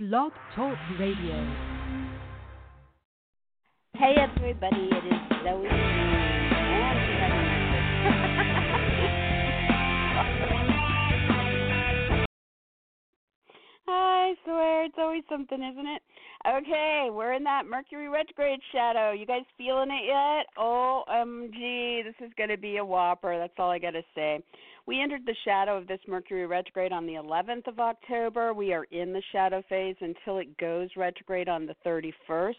Blog Talk Radio. Hey everybody, it is Zoe I swear it's always something, isn't it? Okay, we're in that Mercury retrograde shadow. You guys feeling it yet? OMG, this is going to be a whopper. That's all I got to say. We entered the shadow of this Mercury retrograde on the 11th of October. We are in the shadow phase until it goes retrograde on the 31st.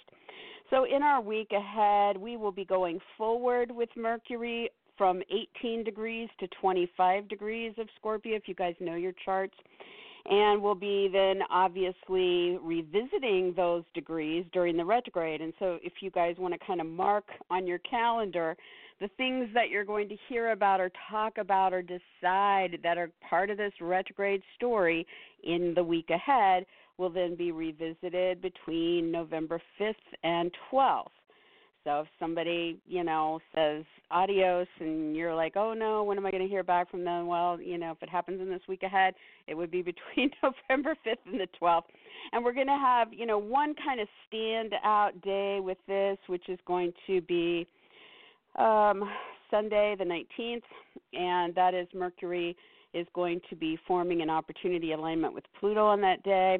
So, in our week ahead, we will be going forward with Mercury from 18 degrees to 25 degrees of Scorpio, if you guys know your charts and we'll be then obviously revisiting those degrees during the retrograde. And so, if you guys want to kind of mark on your calendar the things that you're going to hear about or talk about or decide that are part of this retrograde story in the week ahead, will then be revisited between November 5th and 12th. So if somebody, you know, says adios and you're like, oh no, when am I going to hear back from them? Well, you know, if it happens in this week ahead, it would be between November 5th and the 12th. And we're going to have, you know, one kind of standout day with this, which is going to be um, Sunday the 19th, and that is Mercury is going to be forming an opportunity alignment with Pluto on that day.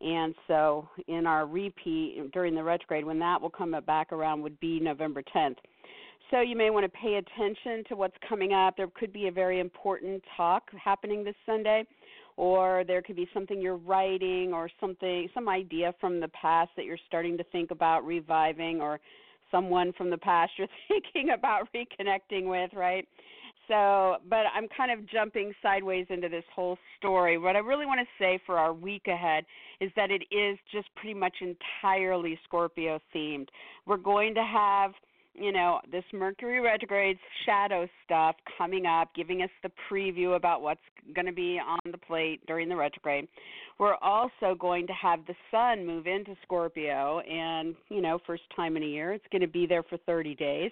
And so, in our repeat during the retrograde, when that will come back around, would be November 10th. So, you may want to pay attention to what's coming up. There could be a very important talk happening this Sunday, or there could be something you're writing, or something, some idea from the past that you're starting to think about reviving, or someone from the past you're thinking about reconnecting with, right? So, but I'm kind of jumping sideways into this whole story. What I really want to say for our week ahead is that it is just pretty much entirely Scorpio themed. We're going to have you know, this Mercury retrograde shadow stuff coming up, giving us the preview about what's going to be on the plate during the retrograde. We're also going to have the sun move into Scorpio, and, you know, first time in a year, it's going to be there for 30 days.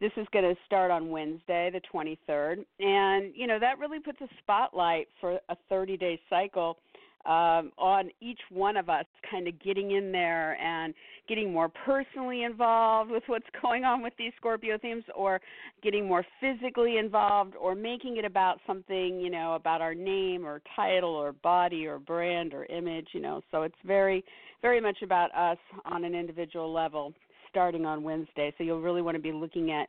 This is going to start on Wednesday, the 23rd. And, you know, that really puts a spotlight for a 30 day cycle um, on each one of us kind of getting in there and getting more personally involved with what's going on with these Scorpio themes, or getting more physically involved, or making it about something, you know, about our name or title or body or brand or image, you know. So it's very, very much about us on an individual level starting on Wednesday. So you'll really want to be looking at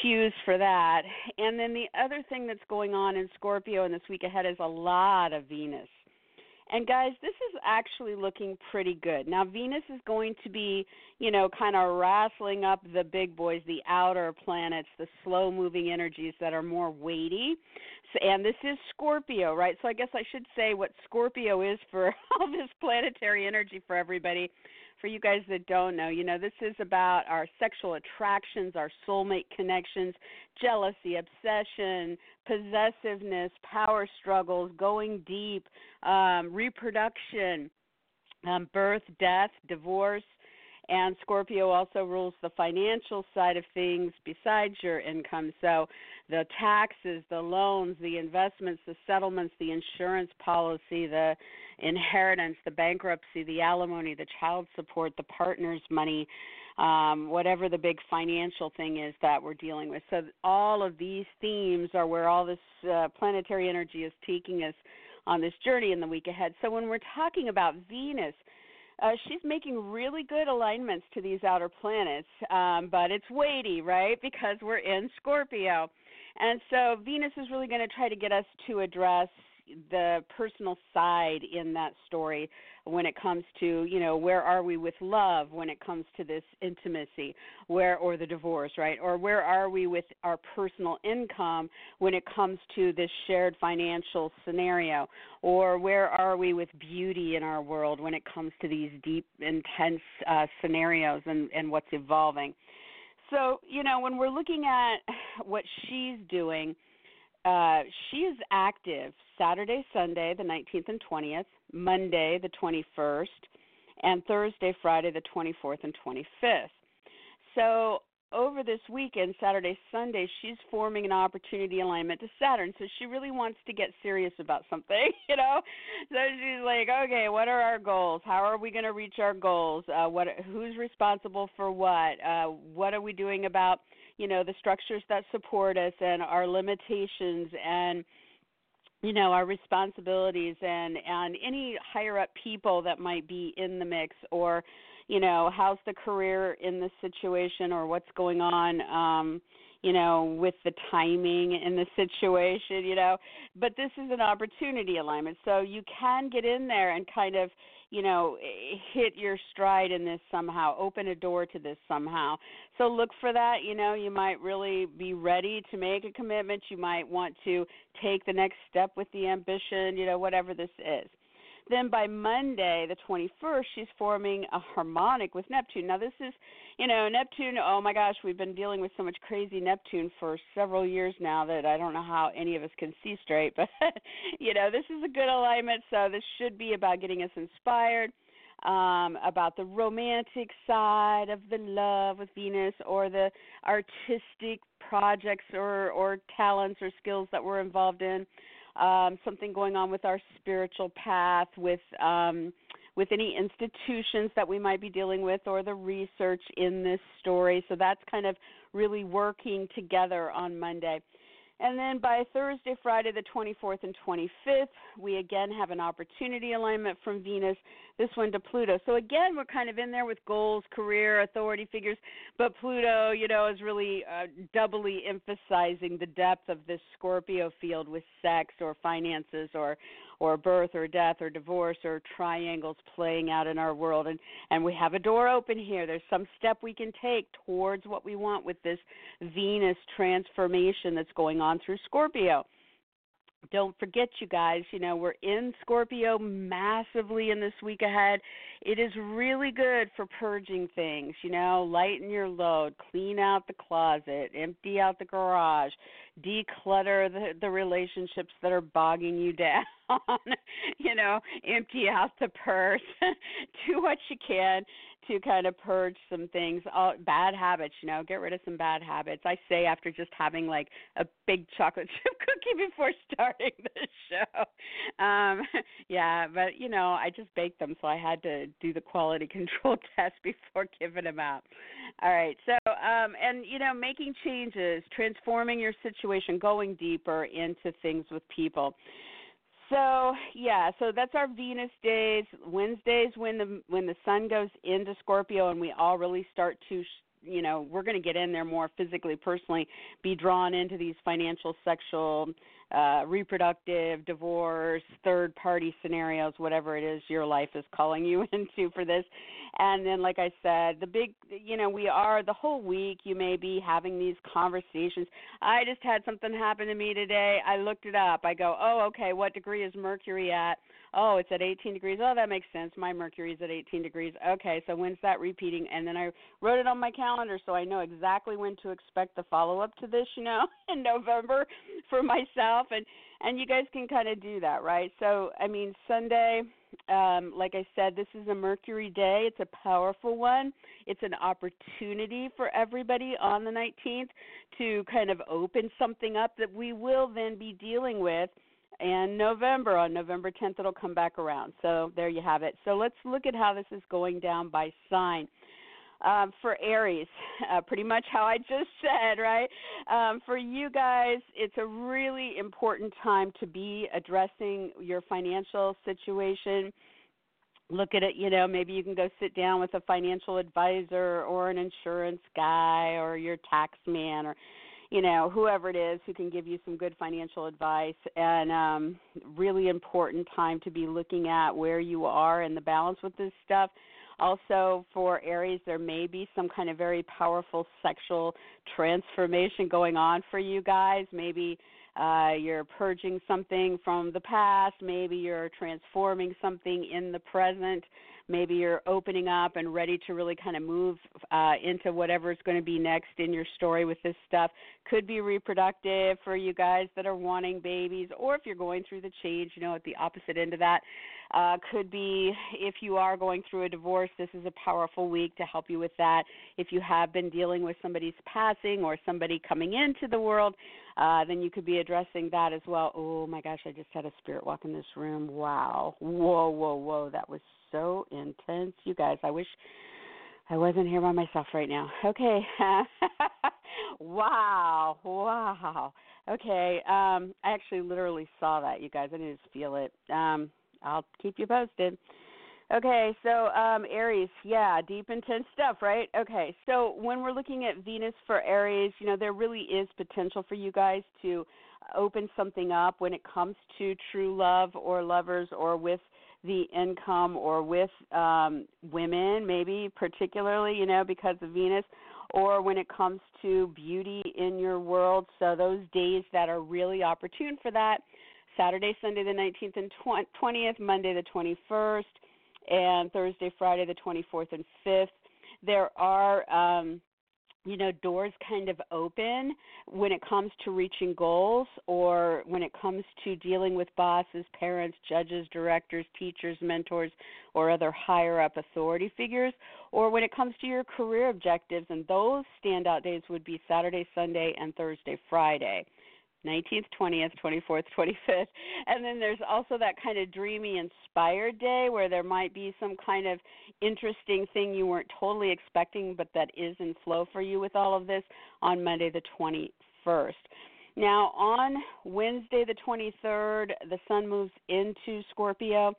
cues for that. And then the other thing that's going on in Scorpio in this week ahead is a lot of Venus. And guys, this is actually looking pretty good. Now, Venus is going to be, you know, kind of wrestling up the big boys, the outer planets, the slow moving energies that are more weighty. So, and this is Scorpio, right? So I guess I should say what Scorpio is for all this planetary energy for everybody for you guys that don't know, you know, this is about our sexual attractions, our soulmate connections, jealousy, obsession, possessiveness, power struggles, going deep, um, reproduction, um, birth, death, divorce. And Scorpio also rules the financial side of things besides your income. So the taxes, the loans, the investments, the settlements, the insurance policy, the inheritance, the bankruptcy, the alimony, the child support, the partner's money, um, whatever the big financial thing is that we're dealing with. So all of these themes are where all this uh, planetary energy is taking us on this journey in the week ahead. So when we're talking about Venus, uh, she's making really good alignments to these outer planets, um, but it's weighty, right? Because we're in Scorpio. And so Venus is really going to try to get us to address the personal side in that story when it comes to you know where are we with love when it comes to this intimacy? Where or the divorce right? Or where are we with our personal income when it comes to this shared financial scenario? Or where are we with beauty in our world when it comes to these deep intense uh, scenarios and and what's evolving? So you know when we're looking at what she's doing uh, she is active Saturday, Sunday, the 19th and 20th, Monday, the 21st, and Thursday, Friday, the 24th and 25th. So over this weekend, Saturday, Sunday, she's forming an opportunity alignment to Saturn. So she really wants to get serious about something, you know. So she's like, okay, what are our goals? How are we going to reach our goals? Uh, what? Who's responsible for what? Uh, what are we doing about, you know, the structures that support us and our limitations and you know our responsibilities and and any higher up people that might be in the mix or you know how's the career in this situation or what's going on um you know with the timing and the situation you know but this is an opportunity alignment. So you can get in there and kind of you know hit your stride in this somehow open a door to this somehow. So look for that you know you might really be ready to make a commitment. You might want to take the next step with the ambition you know whatever this is then by Monday, the 21st, she's forming a harmonic with Neptune. Now, this is, you know, Neptune, oh my gosh, we've been dealing with so much crazy Neptune for several years now that I don't know how any of us can see straight. But, you know, this is a good alignment, so this should be about getting us inspired. Um, about the romantic side of the love with Venus or the artistic projects or, or talents or skills that we're involved in um, something going on with our spiritual path, with um, with any institutions that we might be dealing with, or the research in this story. So that's kind of really working together on Monday. And then by Thursday, Friday, the 24th and 25th, we again have an opportunity alignment from Venus, this one to Pluto. So again, we're kind of in there with goals, career, authority figures, but Pluto, you know, is really uh, doubly emphasizing the depth of this Scorpio field with sex or finances or or birth or death or divorce or triangles playing out in our world. And and we have a door open here. There's some step we can take towards what we want with this venus transformation that's going on through scorpio don't forget you guys you know we're in scorpio massively in this week ahead. It is really good for purging things you know lighten your load clean out the closet empty out the garage declutter the the relationships that are bogging you down you know empty out the purse do what you can to kind of purge some things all bad habits you know get rid of some bad habits. I say after just having like a big chocolate chip cookie before starting the show. Um yeah but you know i just baked them so i had to do the quality control test before giving them out. All right so um and you know making changes transforming your situation going deeper into things with people so yeah, so that's our Venus days. Wednesdays when the when the sun goes into Scorpio and we all really start to you know we're going to get in there more physically personally be drawn into these financial sexual uh, reproductive, divorce, third party scenarios, whatever it is your life is calling you into for this. And then, like I said, the big, you know, we are the whole week, you may be having these conversations. I just had something happen to me today. I looked it up. I go, oh, okay, what degree is Mercury at? Oh, it's at 18 degrees. Oh, that makes sense. My Mercury's at 18 degrees. Okay, so when's that repeating? And then I wrote it on my calendar so I know exactly when to expect the follow up to this, you know, in November for myself and and you guys can kind of do that, right? So, I mean, Sunday um, like I said, this is a Mercury day. It's a powerful one. It's an opportunity for everybody on the 19th to kind of open something up that we will then be dealing with and November. On November 10th, it'll come back around. So there you have it. So let's look at how this is going down by sign. Um, for Aries, uh, pretty much how I just said, right? Um, for you guys, it's a really important time to be addressing your financial situation. Look at it, you know, maybe you can go sit down with a financial advisor or an insurance guy or your tax man or you know whoever it is who can give you some good financial advice and um really important time to be looking at where you are and the balance with this stuff. Also for aries there may be some kind of very powerful sexual transformation going on for you guys. Maybe uh, you're purging something from the past. Maybe you're transforming something in the present maybe you're opening up and ready to really kind of move uh, into whatever's going to be next in your story with this stuff. Could be reproductive for you guys that are wanting babies, or if you're going through the change, you know, at the opposite end of that. Uh, could be if you are going through a divorce, this is a powerful week to help you with that. If you have been dealing with somebody's passing or somebody coming into the world, uh, then you could be addressing that as well. Oh my gosh, I just had a spirit walk in this room. Wow. Whoa, whoa, whoa. That was so intense. You guys, I wish I wasn't here by myself right now. Okay. wow. Wow. Okay. Um I actually literally saw that, you guys. I didn't just feel it. Um I'll keep you posted. Okay, so um, Aries, yeah, deep, intense stuff, right? Okay, so when we're looking at Venus for Aries, you know, there really is potential for you guys to open something up when it comes to true love or lovers or with the income or with um, women, maybe particularly, you know, because of Venus, or when it comes to beauty in your world. So those days that are really opportune for that Saturday, Sunday the 19th and 20th, Monday the 21st, and Thursday, Friday the 24th and 5th. There are um, you know doors kind of open when it comes to reaching goals or when it comes to dealing with bosses parents judges directors teachers mentors or other higher up authority figures or when it comes to your career objectives. And those standout days would be saturday sunday and thursday friday 19th, 20th, 24th, 25th. And then there's also that kind of dreamy, inspired day where there might be some kind of interesting thing you weren't totally expecting, but that is in flow for you with all of this on Monday, the 21st. Now, on Wednesday, the 23rd, the sun moves into Scorpio.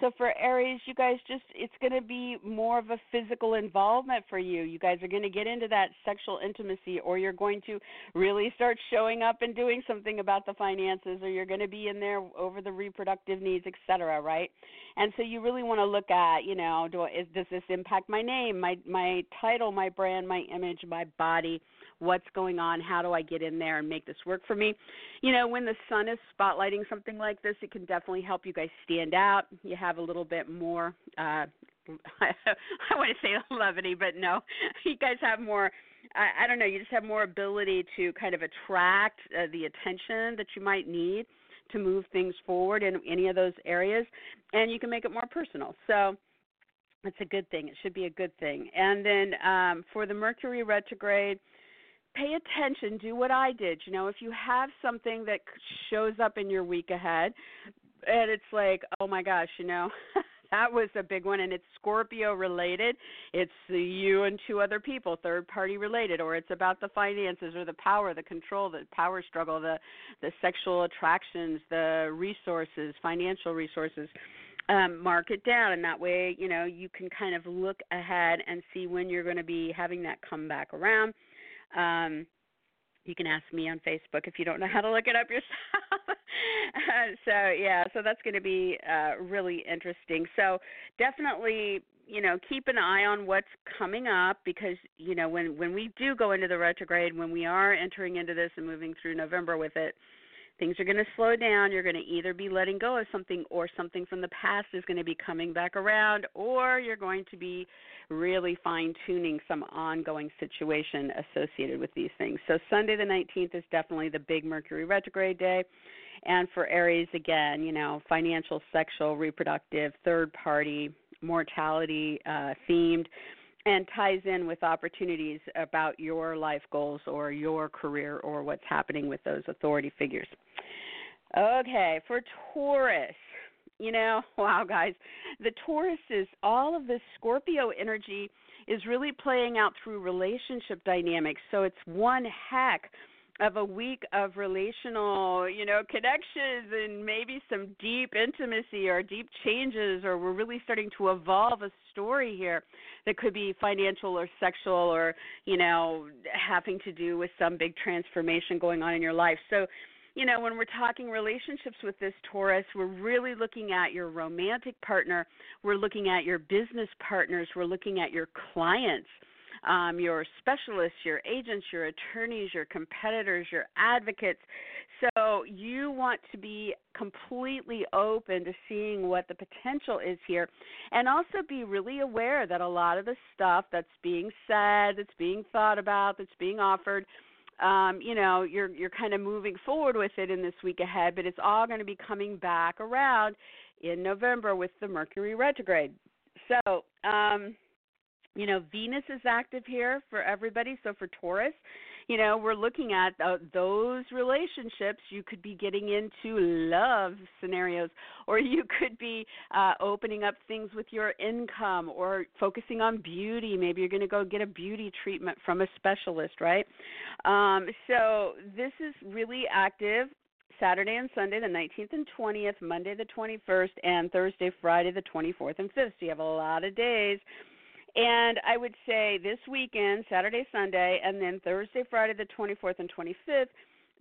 So for Aries, you guys just it's going to be more of a physical involvement for you. You guys are going to get into that sexual intimacy or you're going to really start showing up and doing something about the finances or you're going to be in there over the reproductive needs, etc., right? And so you really want to look at, you know, do is does this impact my name, my my title, my brand, my image, my body? What's going on, how do I get in there and make this work for me. You know, when the sun is spotlighting something like this, it can definitely help you guys stand out. You have a little bit more uh I want to say levity, but no, you guys have more. I, I don't know. You just have more ability to kind of attract uh, the attention that you might need to move things forward in any of those areas, and you can make it more personal. So it's a good thing. It should be a good thing. And then um, for the Mercury retrograde, pay attention do what i did. You know if you have something that shows up in your week ahead and it's like oh my gosh you know that was a big one and it's scorpio related it's you and two other people third party related or it's about the finances or the power the control the power struggle the the sexual attractions the resources financial resources um, mark it down and that way you know you can kind of look ahead and see when you're going to be having that come back around um, you can ask me on Facebook if you don't know how to look it up yourself. so yeah, so that's going to be uh, really interesting. So definitely, you know, keep an eye on what's coming up because you know when when we do go into the retrograde, when we are entering into this and moving through November with it, things are going to slow down. You're going to either be letting go of something or something from the past is going to be coming back around, or you're going to be really fine tuning some ongoing situation associated with these things. So, Sunday the 19th is definitely the big Mercury retrograde day. And for Aries, again, you know, financial, sexual, reproductive, third party, mortality uh, themed and ties in with opportunities about your life goals or your career or what's happening with those authority figures. Okay, for Taurus, you know, wow, guys, the Taurus is all of this Scorpio energy is really playing out through relationship dynamics. So it's one heck of a week of relational, you know, connections and maybe some deep intimacy or deep changes or we're really starting to evolve a story here that could be financial or sexual or, you know, having to do with some big transformation going on in your life. So, you know, when we're talking relationships with this Taurus, we're really looking at your romantic partner, we're looking at your business partners, we're looking at your clients um, your specialists, your agents, your attorneys, your competitors, your advocates. So you want to be completely open to seeing what the potential is here and also be really aware that a lot of the stuff that's being said, that's being thought about, that's being offered, um, you know, you're you're kind of moving forward with it in this week ahead, but it's all going to be coming back around in November with the Mercury retrograde. So, um, you know, Venus is active here for everybody. So for Taurus, you know, we're looking at uh, those relationships. You could be getting into love scenarios, or you could be uh, opening up things with your income, or focusing on beauty. Maybe you're going to go get a beauty treatment from a specialist, right? Um, so this is really active. Saturday and Sunday, the 19th and 20th, Monday the 21st, and Thursday, Friday the 24th and 5th. So you have a lot of days and I would say this weekend, Saturday, Sunday, and then Thursday, Friday, the 24th and 25th,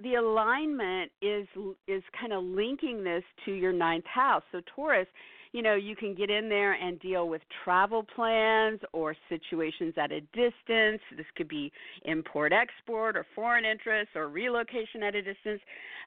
the alignment is is kind of linking this to your ninth house. So Taurus, you know, you can get in there and deal with travel plans or situations at a distance. This could be import export or foreign interests or relocation at a distance.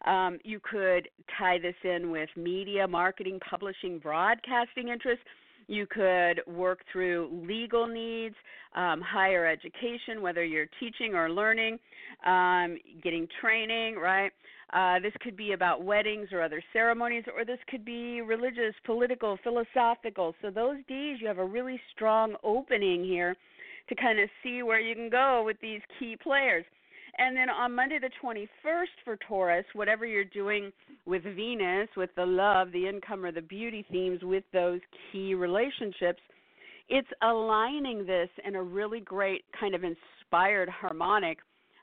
Um, you could tie this in with media, marketing, publishing, broadcasting interests you could work through legal needs, um, higher education, whether you're teaching or learning, um, getting training, right? Uh, this could be about weddings or other ceremonies, or this could be religious, political, philosophical. So, those days you have a really strong opening here to kind of see where you can go with these key players. And then on Monday the 21st for Taurus, whatever you're doing with Venus, with the love, the income, or the beauty themes with those key relationships, it's aligning this in a really great kind of inspired harmonic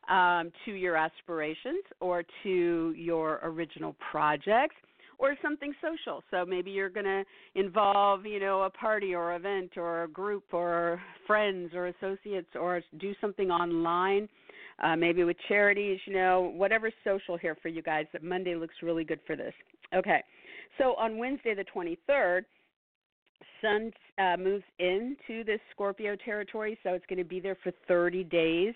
um, to your aspirations or to your original projects or something social. So maybe you're going to involve, you know, a party or event or a group or friends or associates or do something online uh, maybe with charities, you know, whatever's social here for you guys. Monday looks really good for this. Okay, so on Wednesday the 23rd, Sun uh, moves into this Scorpio territory, so it's going to be there for 30 days.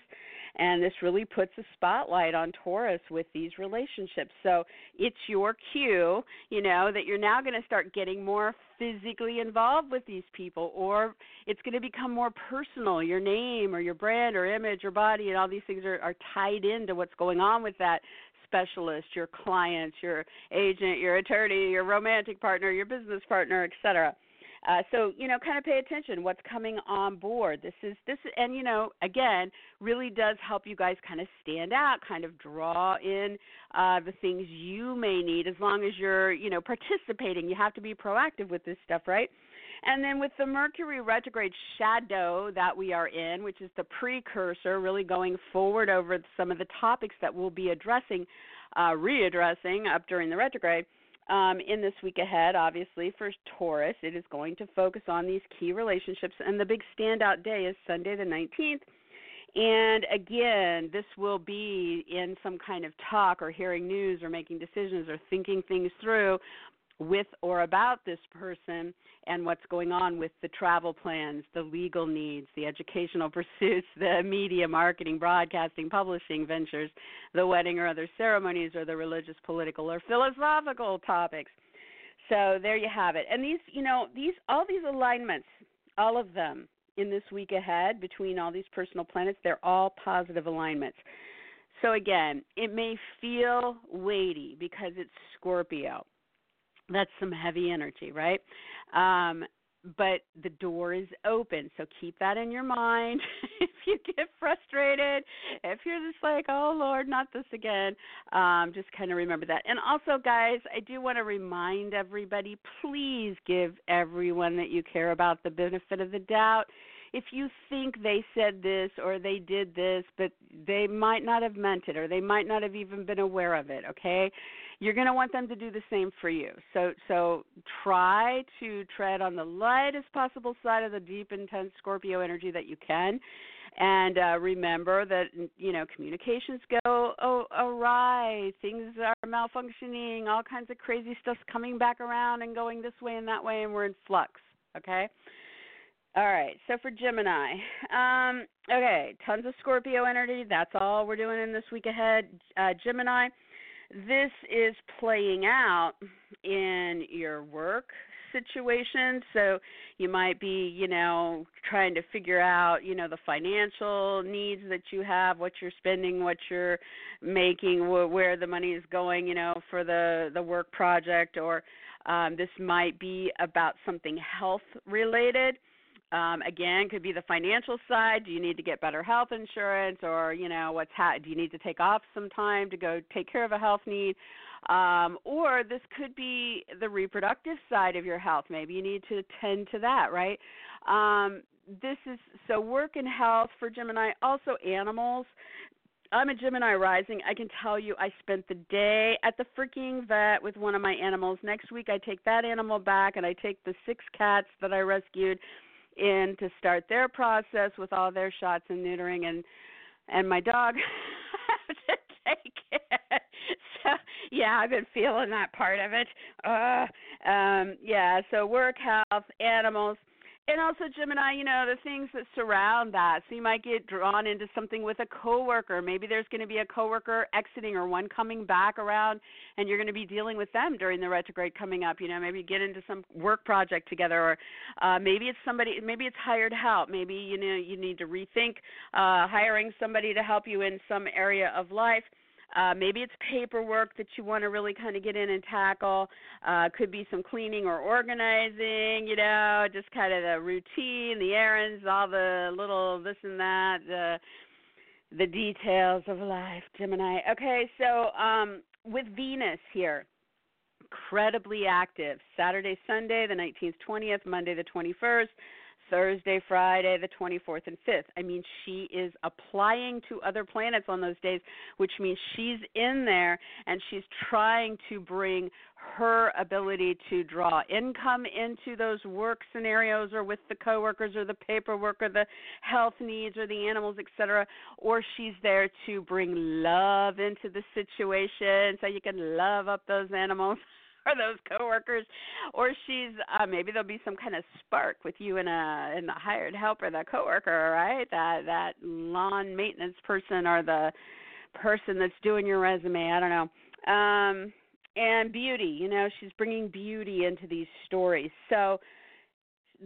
And this really puts a spotlight on Taurus with these relationships. So it's your cue, you know, that you're now going to start getting more physically involved with these people, or it's going to become more personal. Your name or your brand or image or body and all these things are, are tied into what's going on with that specialist, your client, your agent, your attorney, your romantic partner, your business partner, etc. Uh, so you know, kind of pay attention what's coming on board. This is this, and you know, again, really does help you guys kind of stand out, kind of draw in uh, the things you may need. As long as you're you know participating, you have to be proactive with this stuff, right? And then with the Mercury retrograde shadow that we are in, which is the precursor, really going forward over some of the topics that we'll be addressing, uh, readdressing up during the retrograde um, in this week ahead, obviously, for Taurus, it is going to focus on these key relationships. And the big standout day is Sunday the 19th. And again, this will be in some kind of talk or hearing news or making decisions or thinking things through with or about this person and what's going on with the travel plans, the legal needs, the educational pursuits, the media, marketing, broadcasting, publishing ventures, the wedding or other ceremonies, or the religious, political, or philosophical topics. So there you have it. And these, you know, these all these alignments, all of them in this week ahead between all these personal planets, they're all positive alignments. So again, it may feel weighty because it's Scorpio that's some heavy energy, right? Um, but the door is open, so keep that in your mind. if you get frustrated, if you're just like, "Oh Lord, not this again," um, just kind of remember that. And also, guys, I do want to remind everybody: please give everyone that you care about the benefit of the doubt if you think they said this or they did this, but they might not have meant it or they might not have even been aware of it, okay? You're going to want them to do the same for you. So so try to tread on the lightest possible side of the deep intense Scorpio energy that you can. And uh, remember that you know communications go oh, awry, things are malfunctioning, all kinds of crazy stuff's coming back around and going this way and that way, and we're in flux. Okay, All right, so for Gemini, um, okay, tons of Scorpio energy. That's all we're doing in this week ahead. Uh, Gemini, this is playing out in your work situation. So you might be, you know, trying to figure out, you know, the financial needs that you have, what you're spending, what you're making, where the money is going, you know, for the the work project or um, this might be about something health related. Um, again, could be the financial side. Do you need to get better health insurance, or you know, what's ha- do you need to take off some time to go take care of a health need? Um, or this could be the reproductive side of your health. Maybe you need to tend to that, right? Um, this is so work and health for Gemini. Also, animals. I'm a Gemini rising. I can tell you I spent the day at the freaking vet with one of my animals. Next week I take that animal back and I take the six cats that I rescued in to start their process with all their shots and neutering and and my dog to take it. So yeah, I've been feeling that part of it. Uh um yeah, so work, health, animals and also Gemini, you know, the things that surround that. So you might get drawn into something with a coworker. Maybe there's going to be a coworker exiting or one coming back around and you're going to be dealing with them during the retrograde coming up, you know, maybe get into some work project together or uh maybe it's somebody maybe it's hired help. Maybe you know you need to rethink uh hiring somebody to help you in some area of life uh, maybe it's paperwork that you want to really kind of get in and tackle. Uh, could be some cleaning or organizing, you know, just kind of the routine, the errands, all the little this and that, the the details of life, Gemini. Okay, so um, with Venus here, incredibly active. Saturday, Sunday, the 19th, 20th, Monday, the 21st. Thursday, Friday, the 24th, and 5th. I mean, she is applying to other planets on those days, which means she's in there and she's trying to bring her ability to draw income into those work scenarios or with the coworkers or the paperwork or the health needs or the animals etc or she's there to bring love into the situation so you can love up those animals or those coworkers, or she's uh, maybe there'll be some kind of spark with you and a and the hired helper, the coworker, right? That that lawn maintenance person or the person that's doing your resume. I don't know. Um, and beauty, you know, she's bringing beauty into these stories. So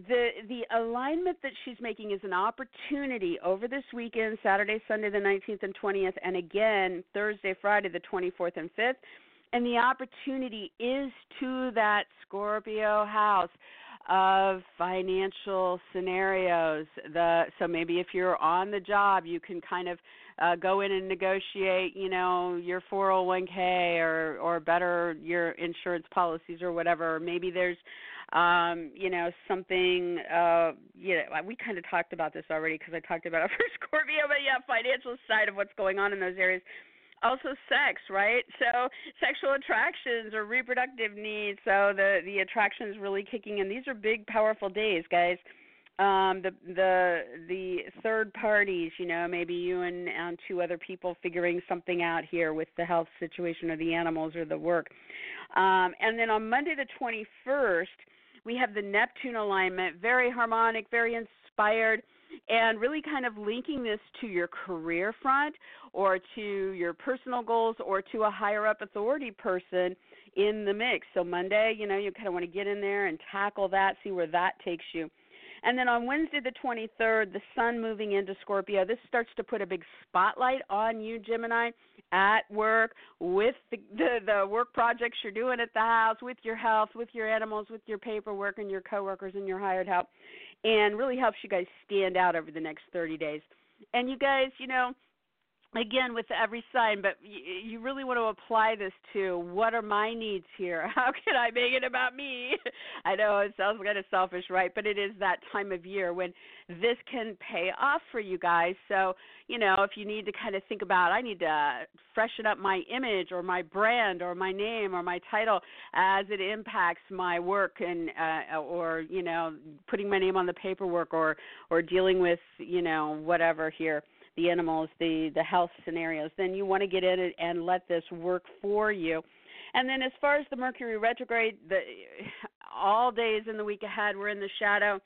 the the alignment that she's making is an opportunity over this weekend, Saturday, Sunday, the 19th and 20th, and again Thursday, Friday, the 24th and 5th and the opportunity is to that Scorpio house of financial scenarios. The so maybe if you're on the job, you can kind of uh, go in and negotiate, you know, your 401k or or better your insurance policies or whatever. Maybe there's um, you know, something uh you know, we kind of talked about this already because I talked about it for Scorpio, but yeah, financial side of what's going on in those areas also sex, right? So sexual attractions or reproductive needs. So the the attraction is really kicking in. These are big, powerful days, guys. Um, the the the third parties, you know, maybe you and, and two other people figuring something out here with the health situation or the animals or the work. Um, and then on Monday the 21st, we have the Neptune alignment, very harmonic, very inspired and really kind of linking this to your career front or to your personal goals or to a higher up authority person in the mix. So Monday, you know, you kind of want to get in there and tackle that, see where that takes you. And then on Wednesday the 23rd, the sun moving into Scorpio, this starts to put a big spotlight on you, Gemini, at work, with the, the, the work projects you're doing at the house, with your health, with your animals, with your paperwork and your coworkers and your hired help and really helps you guys stand out over the next 30 days. And you guys, you know, again with every sign but you really want to apply this to what are my needs here? How can i make it about me? I know it sounds kind of selfish right? But it is that time of year when this can pay off for you guys. So you know if you need to kind of think about i need to freshen up my image or my brand or my name or my title as it impacts my work and uh, or you know putting my name on the paperwork or or dealing with you know whatever here the animals, the the health scenarios, then you want to get in it and let this work for you. And then as far as the Mercury retrograde, the all days in the week ahead we're in the shadow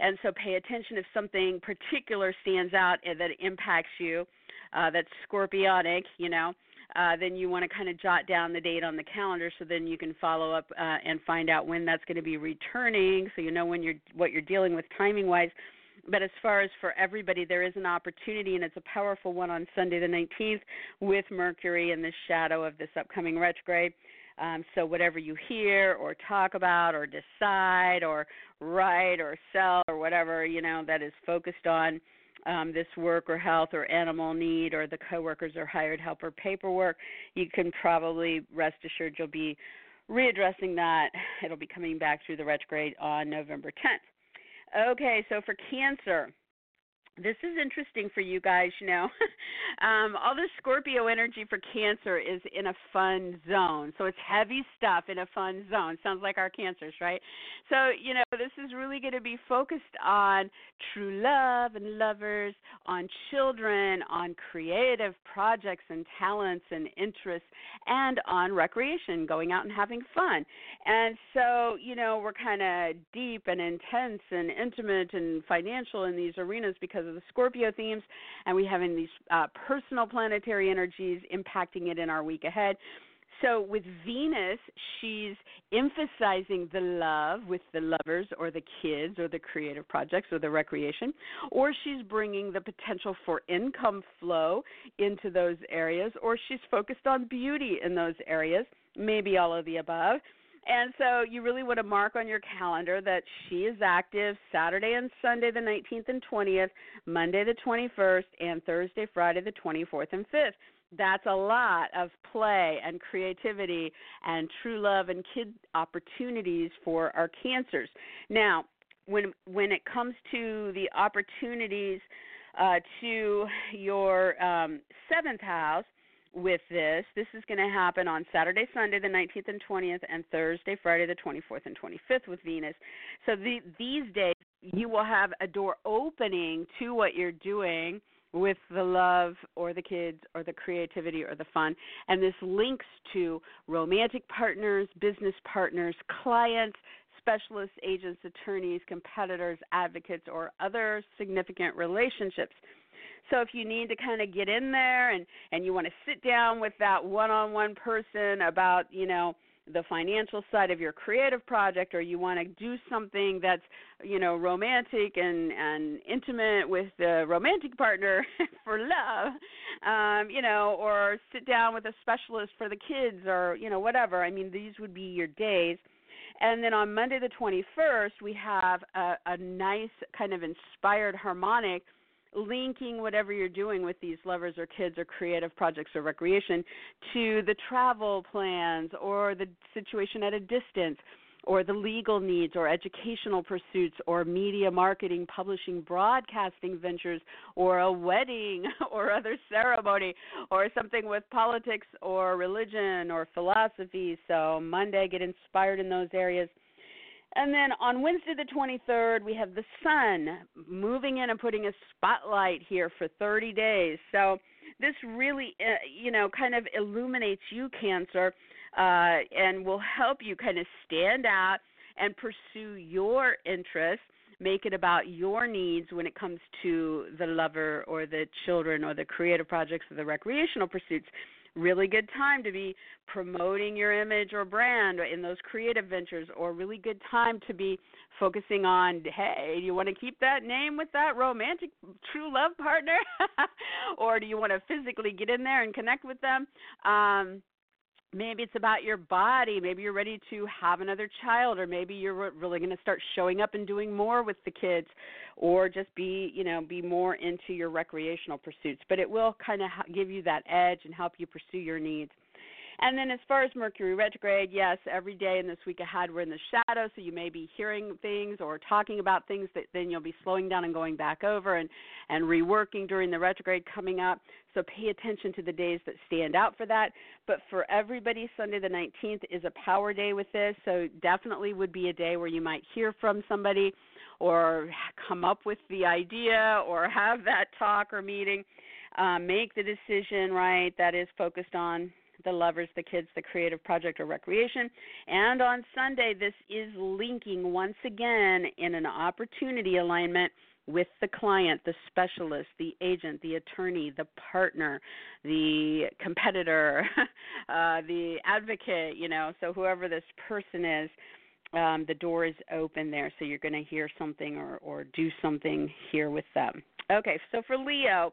And so pay attention if something particular stands out that impacts you, uh, that's scorpionic, you know. Uh, then you want to kind of jot down the date on the calendar so then you can follow up uh, and find out when that's going to be returning so you know when you're what you're dealing with timing wise but as far as for everybody there is an opportunity and it's a powerful one on sunday the 19th with mercury in the shadow of this upcoming retrograde um, so whatever you hear or talk about or decide or write or sell or whatever you know that is focused on um, this work or health or animal need or the coworkers or hired helper paperwork, you can probably rest assured you'll be readdressing that. It'll be coming back through the retrograde on November 10th. Okay, so for Cancer, this is interesting for you guys, you know. um, all this Scorpio energy for Cancer is in a fun zone. So it's heavy stuff in a fun zone. Sounds like our Cancers, right? So, you know, this is really going to be focused on true love and lovers, on children, on creative projects and talents and interests, and on recreation, going out and having fun. And so, you know, we're kind of deep and intense and intimate and financial in these arenas because because of the Scorpio themes, and we having these uh, personal planetary energies impacting it in our week ahead. So with Venus, she's emphasizing the love with the lovers or the kids or the creative projects or the recreation, or she's bringing the potential for income flow into those areas, or she's focused on beauty in those areas, maybe all of the above. And so you really want to mark on your calendar that she is active Saturday and Sunday, the 19th and 20th, Monday, the 21st, and Thursday, Friday, the 24th and 5th. That's a lot of play and creativity and true love and kid opportunities for our cancers. Now, when when it comes to the opportunities uh, to your um, seventh house, with this. This is going to happen on Saturday, Sunday, the 19th and 20th, and Thursday, Friday, the 24th and 25th with Venus. So the, these days, you will have a door opening to what you're doing with the love or the kids or the creativity or the fun. And this links to romantic partners, business partners, clients, specialists, agents, attorneys, competitors, advocates, or other significant relationships. So if you need to kind of get in there and and you want to sit down with that one-on-one person about, you know, the financial side of your creative project or you want to do something that's you know romantic and and intimate with the romantic partner for love um you know or sit down with a specialist for the kids or you know whatever i mean these would be your days. And then on monday the 21st we have a, a nice kind of inspired harmonic linking whatever you're doing with these lovers or kids or creative projects or recreation to the travel plans or the situation at a distance or the legal needs or educational pursuits or media marketing, publishing, broadcasting ventures or a wedding or other ceremony or something with politics or religion or philosophy. So Monday get inspired in those areas and then on Wednesday the 23rd, we have the sun moving in and putting a spotlight here for 30 days. So this really, uh, you know, kind of illuminates you, Cancer, uh, and will help you kind of stand out and pursue your interests. Make it about your needs when it comes to the lover or the children or the creative projects or the recreational pursuits really good time to be promoting your image or brand in those creative ventures or really good time to be focusing on hey do you want to keep that name with that romantic true love partner? Or do you want to physically get in there and connect with them? Um maybe it's about your body maybe you're ready to have another child or maybe you're really going to start showing up and doing more with the kids or just be you know be more into your recreational pursuits. But it will kind of give you that edge and help you pursue your needs and then as far as Mercury retrograde, yes, every day in this week ahead we're in the shadow, so you may be hearing things or talking about things that then you'll be slowing down and going back over and and reworking during the retrograde coming up. So pay attention to the days that stand out for that. But for everybody, Sunday the 19th is a power day with this, so definitely would be a day where you might hear from somebody or come up with the idea or have that talk or meeting. Uh, make the decision right that is focused on the lovers, the kids, the creative project or recreation. And on Sunday, this is linking once again in an opportunity alignment with the client, the specialist, the agent, the attorney, the partner, the competitor, uh, the advocate, you know, so whoever this person is, um, the door is open there, so you're going to hear something or, or do something here with them. Okay, so for Leo,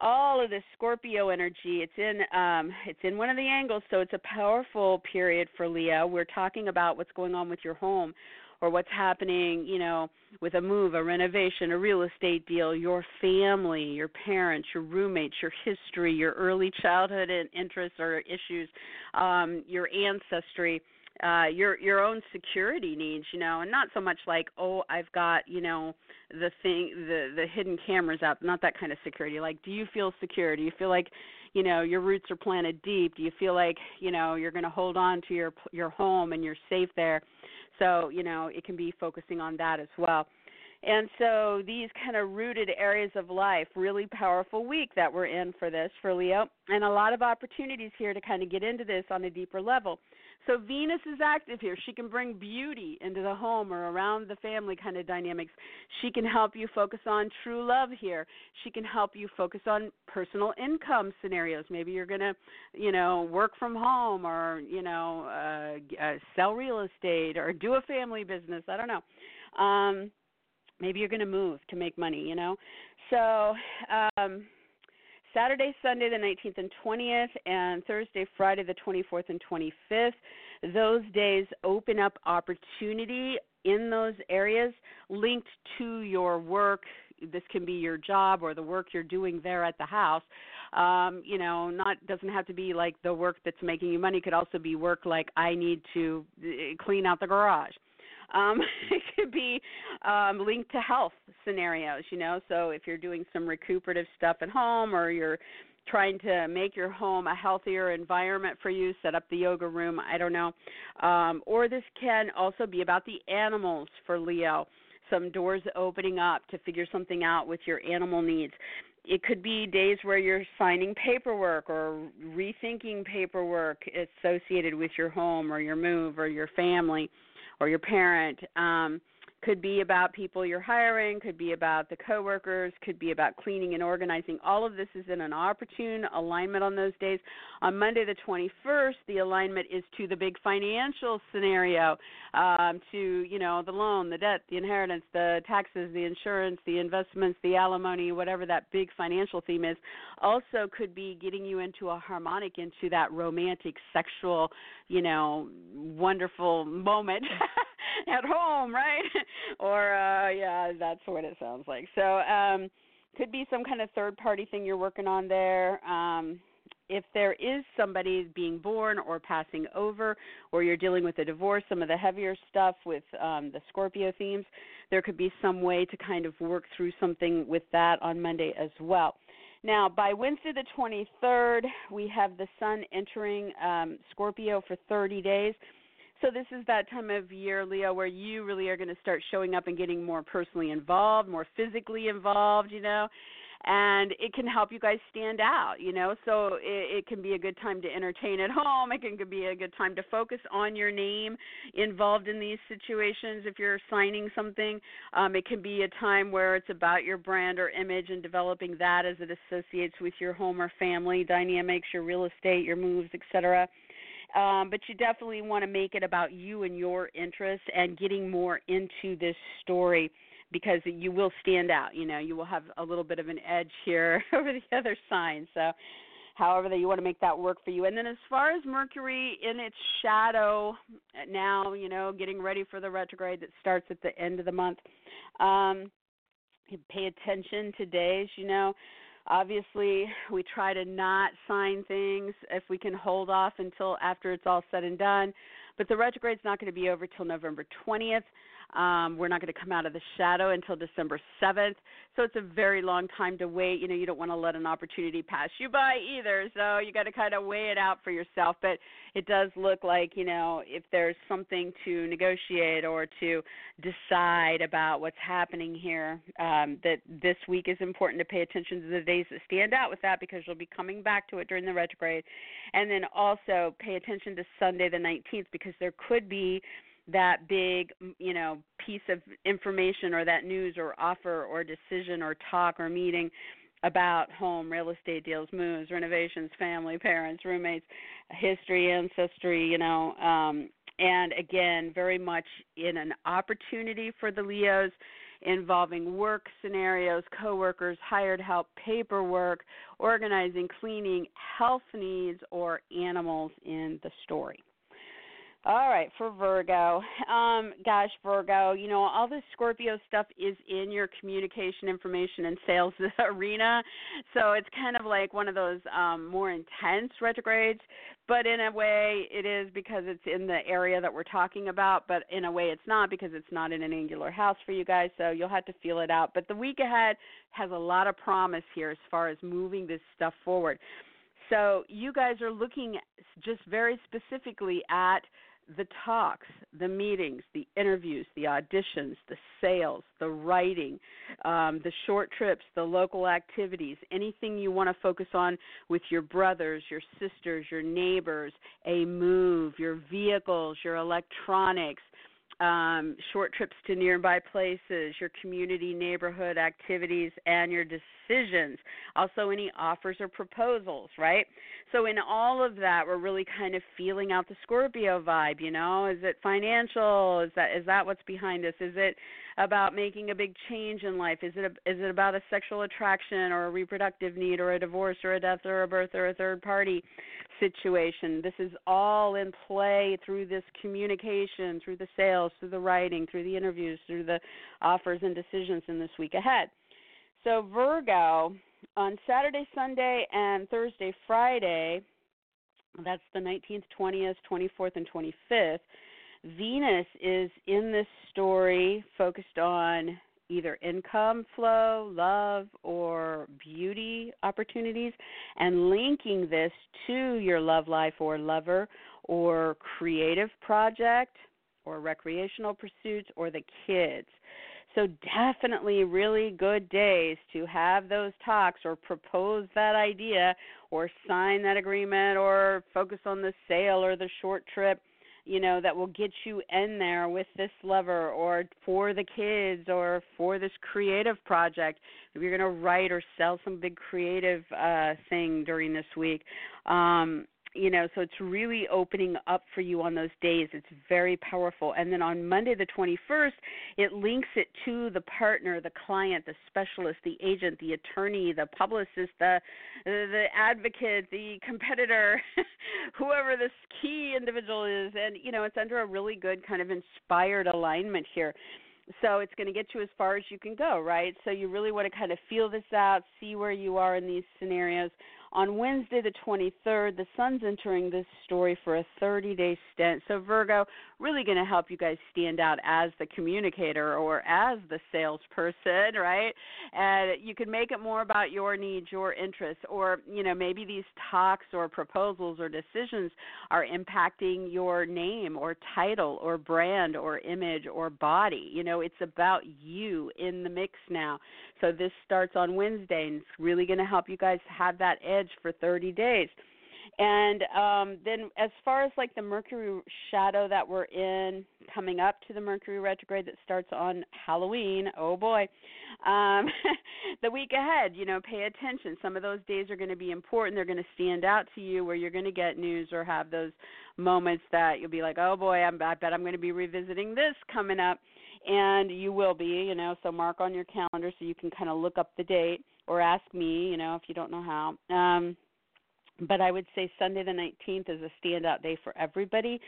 all of this Scorpio energy. It's in um, it's in one of the angles, so it's a powerful period for Leo. We're talking about what's going on with your home, or what's happening, you know, with a move, a renovation, a real estate deal, your family, your parents, your roommates, your history, your early childhood interests or issues, um, your ancestry uh your your own security needs you know and not so much like oh i've got you know the thing the the hidden cameras up not that kind of security. Like do you feel secure? Do you feel like you know your roots are planted deep? Do you feel like you know you're going to hold on to your your home and you're safe there? So you know it can be focusing on that as well. And so these kind of rooted areas of life, really powerful week that we're in for this for Leo, and a lot of opportunities here to kind of get into this on a deeper level. So Venus is active here. She can bring beauty into the home or around the family kind of dynamics. She can help you focus on true love here. She can help you focus on personal income scenarios. Maybe you're going to, you know, work from home or, you know, uh, uh, sell real estate or do a family business. I don't know. Um, maybe you're going to move to make money, you know. So, um Saturday, Sunday, the 19th and 20th, and Thursday, Friday, the 24th and 25th. Those days open up opportunity in those areas linked to your work. This can be your job or the work you're doing there at the house. Um, you know, not doesn't have to be like the work that's making you money. It could also be work like I need to eh, clean out the garage um, it could be um, linked to health scenarios, you know. So if you're doing some recuperative stuff at home or you're trying to make your home a healthier environment for you, set up the yoga room, I don't know. Um, or this can also be about the animals for Leo. Some doors opening up to figure something out with your animal needs it could be days where you're signing paperwork or rethinking paperwork associated with your home or your move or your family or your parent. Um, could be about people you're hiring, could be about the coworkers, could be about cleaning and organizing. All of this is in an opportune alignment on those days. On Monday the 21st, the alignment is to the big financial scenario, um, to you know the loan, the debt, the inheritance, the taxes, the insurance, the investments, the alimony, whatever that big financial theme is. Also, could be getting you into a harmonic, into that romantic, sexual, you know, wonderful moment. at home, right? or uh yeah, that's what it sounds like. So, um could be some kind of third party thing you're working on there. Um if there is somebody being born or passing over, or you're dealing with a divorce, some of the heavier stuff with um, the Scorpio themes, there could be some way to kind of work through something with that on Monday as well. Now, by Wednesday the 23rd, we have the Sun entering um, Scorpio for 30 days. So this is that time of year, Leo, where you really are going to start showing up and getting more personally involved, more physically involved, you know, and it can help you guys stand out, you know. So it, it can be a good time to entertain at home. It can be a good time to focus on your name involved in these situations. If you're signing something, um, it can be a time where it's about your brand or image and developing that as it associates with your home or family dynamics, your real estate, your moves, etc um, but you definitely want to make it about you and your interests and getting more into this story because you will stand out. You know, you will have a little bit of an edge here over the other signs. So, however that you want to make that work for you. And then as far as Mercury in its shadow now, you know, getting ready for the retrograde that starts at the end of the month. Um, pay attention to days, you know. Obviously, we try to not sign things if we can hold off until after it's all said and done. But the retrograde's not going to be over till November 20th. Um, we're not going to come out of the shadow until December 7th. So it's a very long time to wait. You know, you don't want to let an opportunity pass you by either. So you got to kind of weigh it out for yourself. But it does look like, you know, if there's something to negotiate or to decide about what's happening here, um, that this week is important to pay attention to the days that stand out with that because you'll be coming back to it during the retrograde. And then also pay attention to Sunday the 19th because there could be that big you know piece of information or that news or offer or decision or talk or meeting about home real estate deals moves renovations family parents roommates history ancestry you know um and again very much in an opportunity for the leos involving work scenarios coworkers hired help paperwork organizing cleaning health needs or animals in the story all right, for Virgo. Um, gosh, Virgo, you know, all this Scorpio stuff is in your communication information and sales arena. So it's kind of like one of those um, more intense retrogrades, but in a way it is because it's in the area that we're talking about, but in a way it's not because it's not in an angular house for you guys, so you'll have to feel it out. But the week ahead has a lot of promise here as far as moving this stuff forward. So you guys are looking just very specifically at the talks, the meetings, the interviews, the auditions, the sales, the writing, um, the short trips, the local activities, anything you want to focus on with your brothers, your sisters, your neighbors, a move, your vehicles, your electronics, um, short trips to nearby places, your community neighborhood activities, and your decisions. Also, any offers or proposals, right? So, in all of that, we're really kind of feeling out the Scorpio vibe. You know, is it financial? Is that is that what's behind this? Is it about making a big change in life? Is it a, is it about a sexual attraction or a reproductive need or a divorce or a death or a birth or a third party situation? This is all in play through this communication, through the sales, through the writing, through the interviews, through the offers and decisions in this week ahead. So Virgo on Saturday, Sunday, and Thursday, Friday. That's the 19th, 20th, 24th, and 25th Venus is in this story focused on either income flow, love, or beauty opportunities, and linking this to your love life or lover or creative project or recreational pursuits or the kids. So, definitely really good days to have those talks or propose that idea or sign that agreement or focus on the sale or the short trip you know that will get you in there with this lover or for the kids or for this creative project. If you're going to write or sell some big creative uh thing during this week um you know so it's really opening up for you on those days. It's very powerful. And then on monday the 21st it links it to the partner the client the specialist the agent the attorney the publicist the the advocate the competitor whoever this key individual is. And you know it's under a really good kind of inspired alignment here. So it's going to get you as far as you can go right? So you really want to kind of feel this out see where you are in these scenarios on Wednesday, the 23rd, the sun's entering this story for a 30 day stint. So, Virgo, really going to help you guys stand out as the communicator or as the salesperson, right? And you can make it more about your needs, your interests, or, you know, maybe these talks or proposals or decisions are impacting your name or title or brand or image or body. You know, it's about you in the mix now. So this starts on Wednesday, and it's really going to help you guys have that edge for 30 days. And um, then, as far as like the Mercury shadow that we're in, coming up to the Mercury retrograde that starts on Halloween, oh boy, um, the week ahead, you know, pay attention. Some of those days are going to be important. They're going to stand out to you where you're going to get news or have those moments that you'll be like, oh boy, I'm, I bet I'm going to be revisiting this coming up and you will be, you know, so mark on your calendar so you can kind of look up the date or ask me, you know, if you don't know how. Um but I would say Sunday the 19th is a standout day for everybody,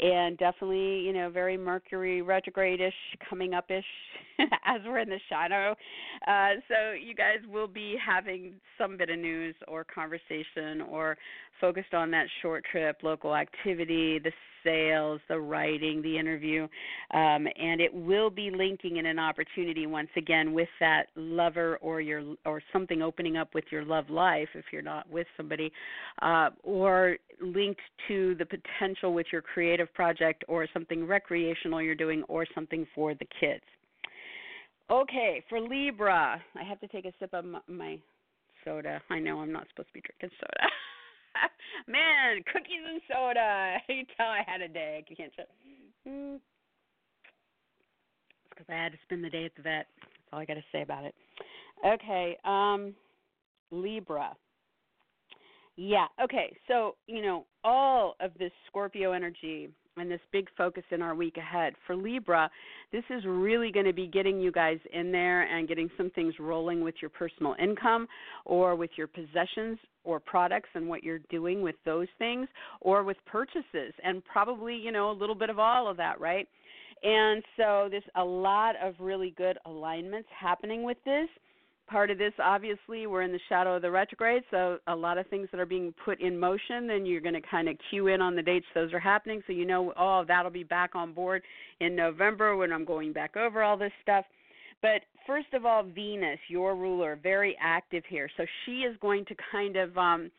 and definitely, you know, very Mercury retrograde-ish, coming up-ish as we're in the shadow. Uh, so you guys will be having some bit of news or conversation or focused on that short trip, local activity, the sales, the writing, the interview, um, and it will be linking in an opportunity once again with that lover or your or something opening up with your love life if you're not with somebody, uh, or linked to the potential with your creative project or something recreational you're doing or something for the kids. Okay, for Libra, I have to take a sip of my soda. I know I'm not supposed to be drinking soda. Man, cookies and soda. You tell I had a day. I can't shut. Mm. It's because I had to spend the day at the vet. That's all I got to say about it. Okay, um, Libra. Yeah. Okay. So you know all of this Scorpio energy and this big focus in our week ahead. For Libra, this is really going to be getting you guys in there and getting some things rolling with your personal income or with your possessions or products and what you're doing with those things or with purchases and probably, you know, a little bit of all of that, right? And so there's a lot of really good alignments happening with this part of this obviously we're in the shadow of the retrograde so a lot of things that are being put in motion then you're going to kind of cue in on the dates those are happening. So you know oh that'll be back on board in november when i'm going back over all this stuff. But first of all venus your ruler very active here. So she is going to kind of um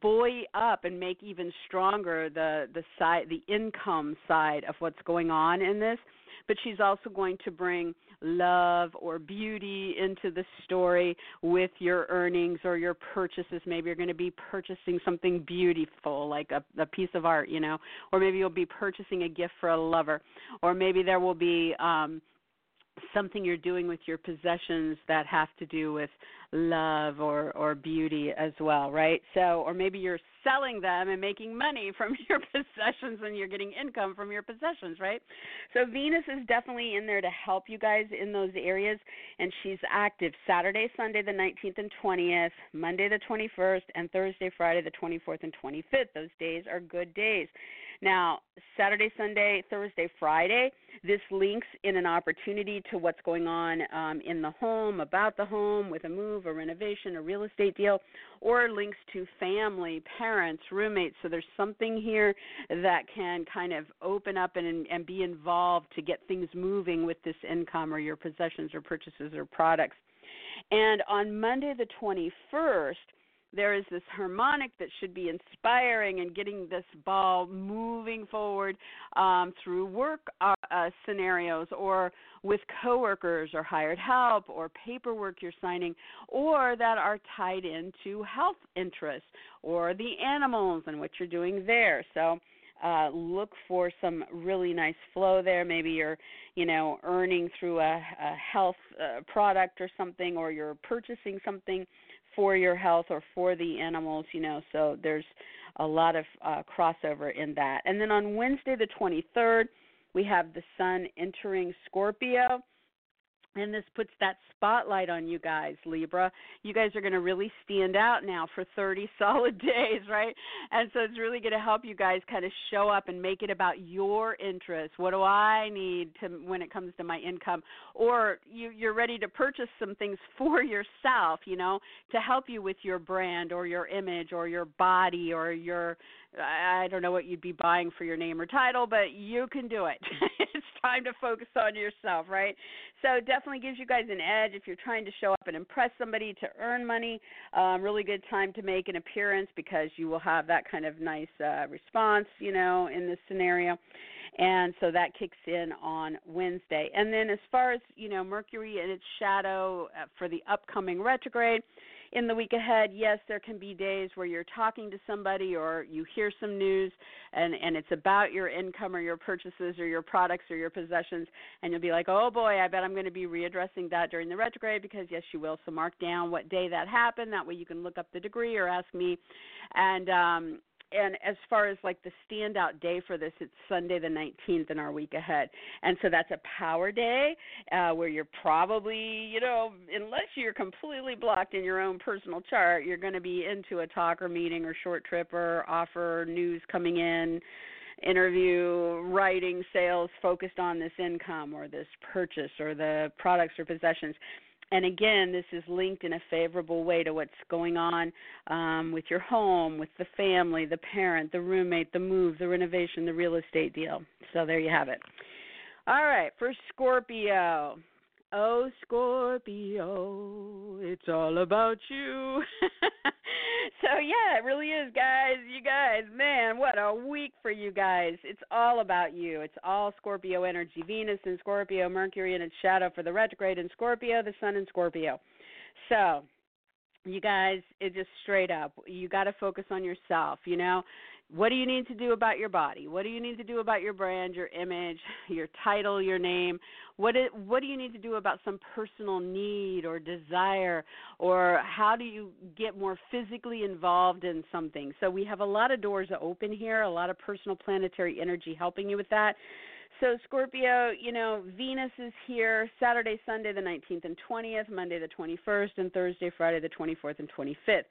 buoy up and make even stronger the the side the income side of what's going on in this. But she's also going to bring love or beauty into the story with your earnings or your purchases. Maybe you're going to be purchasing something beautiful, like a, a piece of art, you know, or maybe you'll be purchasing a gift for a lover, or maybe there will be um, something you're doing with your possessions that have to do with love or or beauty as well right? So or maybe you're selling them and making money from your possessions and you're getting income from your possessions right? So venus is definitely in there to help you guys in those areas and she's active saturday sunday the 19th and 20th monday the 21st and thursday friday the 24th and 25th those days are good days now, Saturday, Sunday, Thursday, Friday, this links in an opportunity to what's going on um, in the home, about the home, with a move, a renovation, a real estate deal, or links to family, parents, roommates. So there's something here that can kind of open up and, and be involved to get things moving with this income or your possessions or purchases or products. And on Monday the 21st, there is this harmonic that should be inspiring and getting this ball moving forward um, through work uh, uh, scenarios or with coworkers or hired help or paperwork you're signing or that are tied into health interests or the animals and what you're doing there. So uh, look for some really nice flow there. Maybe you're, you know, earning through a, a health uh, product or something, or you're purchasing something for your health or for the animals, you know, so there's a lot of uh, crossover in that. And then on Wednesday, the 23rd, we have the sun entering Scorpio and this puts that spotlight on you guys libra. You guys are going to really stand out now for 30 solid days right? And so it's really going to help you guys kind of show up and make it about your interests. What do i need to when it comes to my income? Or you you're ready to purchase some things for yourself you know to help you with your brand or your image or your body or your I don't know what you'd be buying for your name or title, but you can do it. time to focus on yourself, right? So definitely gives you guys an edge if you're trying to show up and impress somebody to earn money. Um, really good time to make an appearance because you will have that kind of nice uh, response, you know, in this scenario. And so that kicks in on Wednesday. And then as far as, you know, Mercury and its shadow uh, for the upcoming retrograde, in the week ahead, yes, there can be days where you're talking to somebody or you hear some news and and it's about your income or your purchases or your products or your possessions and you'll be like, "Oh boy, I bet I'm going to be readdressing that during the retrograde because yes, you will." So mark down what day that happened. That way you can look up the degree or ask me. And um and as far as like the standout day for this, it's Sunday the 19th in our week ahead, and so that's a power day uh, where you're probably, you know, unless you're completely blocked in your own personal chart, you're going to be into a talk or meeting or short trip or offer news coming in interview, writing, sales focused on this income or this purchase or the products or possessions. And again, this is linked in a favorable way to what's going on um, with your home, with the family, the parent, the roommate, the move, the renovation, the real estate deal. So there you have it. All right, for Scorpio. Oh, Scorpio, it's all about you. so, yeah, it really is, guys. You guys, man, what a week for you guys. It's all about you. It's all Scorpio energy. Venus in Scorpio, Mercury in its shadow for the retrograde in Scorpio, the Sun in Scorpio. So, you guys, it just straight up, you got to focus on yourself, you know? What do you need to do about your body? What do you need to do about your brand your image your title your name? What what do you need to do about some personal need or desire? Or how do you get more physically involved in something? So we have a lot of doors open here a lot of personal planetary energy helping you with that so Scorpio, you know, Venus is here Saturday, Sunday the 19th and 20th, Monday the 21st, and Thursday, Friday the 24th and 25th.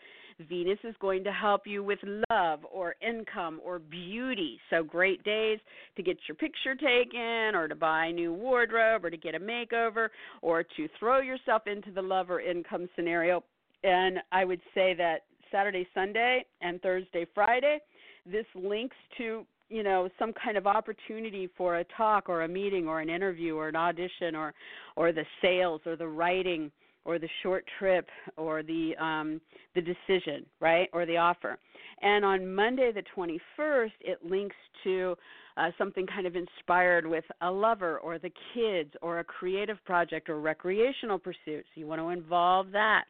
Venus is going to help you with love or income or beauty. So great days to get your picture taken or to buy a new wardrobe or to get a makeover or to throw yourself into the love or income scenario. And I would say that Saturday, Sunday, and Thursday, Friday, this links to you know some kind of opportunity for a talk or a meeting or an interview or an audition or or the sales or the writing or the short trip or the um the decision right or the offer. And on monday the 21st it links to uh, something kind of inspired with a lover or the kids or a creative project or recreational pursuits. You want to involve that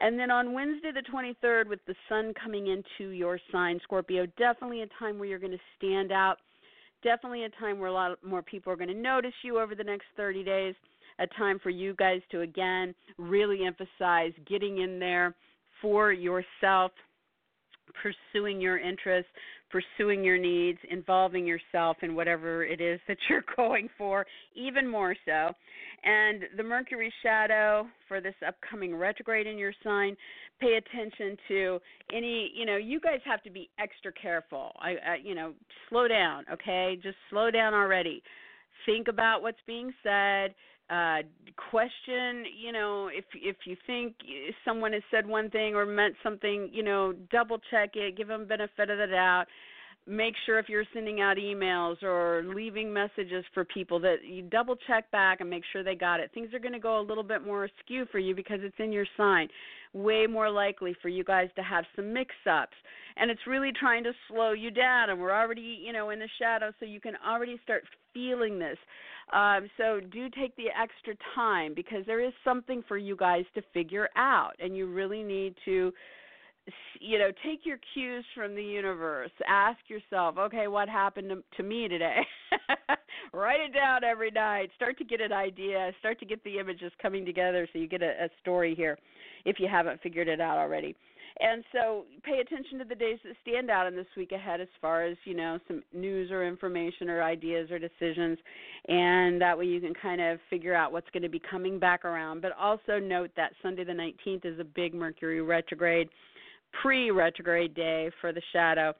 and then on Wednesday, the 23rd, with the sun coming into your sign, Scorpio, definitely a time where you're going to stand out. Definitely a time where a lot more people are going to notice you over the next 30 days. A time for you guys to, again, really emphasize getting in there for yourself, pursuing your interests, pursuing your needs, involving yourself in whatever it is that you're going for, even more so. And the Mercury shadow for this upcoming retrograde in your sign, pay attention to any, you know, you guys have to be extra careful. I, I you know, slow down, okay? Just slow down already. Think about what's being said uh question you know if if you think someone has said one thing or meant something you know double check it give them benefit of the doubt make sure if you're sending out emails or leaving messages for people that you double check back and make sure they got it. Things are going to go a little bit more askew for you because it's in your sign. Way more likely for you guys to have some mix ups. And it's really trying to slow you down. And we're already, you know, in the shadow, so you can already start feeling this. Um, so do take the extra time because there is something for you guys to figure out. And you really need to you know take your cues from the universe. Ask yourself okay what happened to, to me today? Write it down every night. Start to get an idea. Start to get the images coming together so you get a, a story here if you haven't figured it out already. And so pay attention to the days that stand out in this week ahead as far as you know some news or information or ideas or decisions. And that way you can kind of figure out what's going to be coming back around. But also note that sunday the 19th is a big mercury retrograde pre retrograde day for the shadow.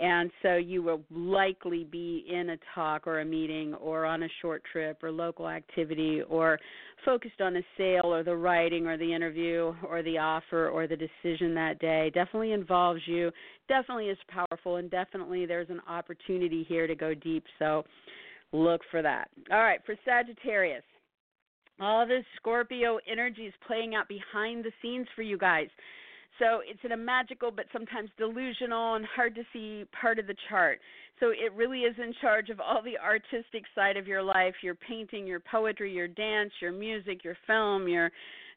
And so you will likely be in a talk or a meeting or on a short trip or local activity or focused on a sale or the writing or the interview or the offer or the decision that day. Definitely involves you, definitely is powerful, and definitely there's an opportunity here to go deep. So look for that. All right, for Sagittarius. All this Scorpio energy is playing out behind the scenes for you guys. So it's in a magical but sometimes delusional and hard to see part of the chart. So it really is in charge of all the artistic side of your life, your painting, your poetry, your dance, your music, your film, your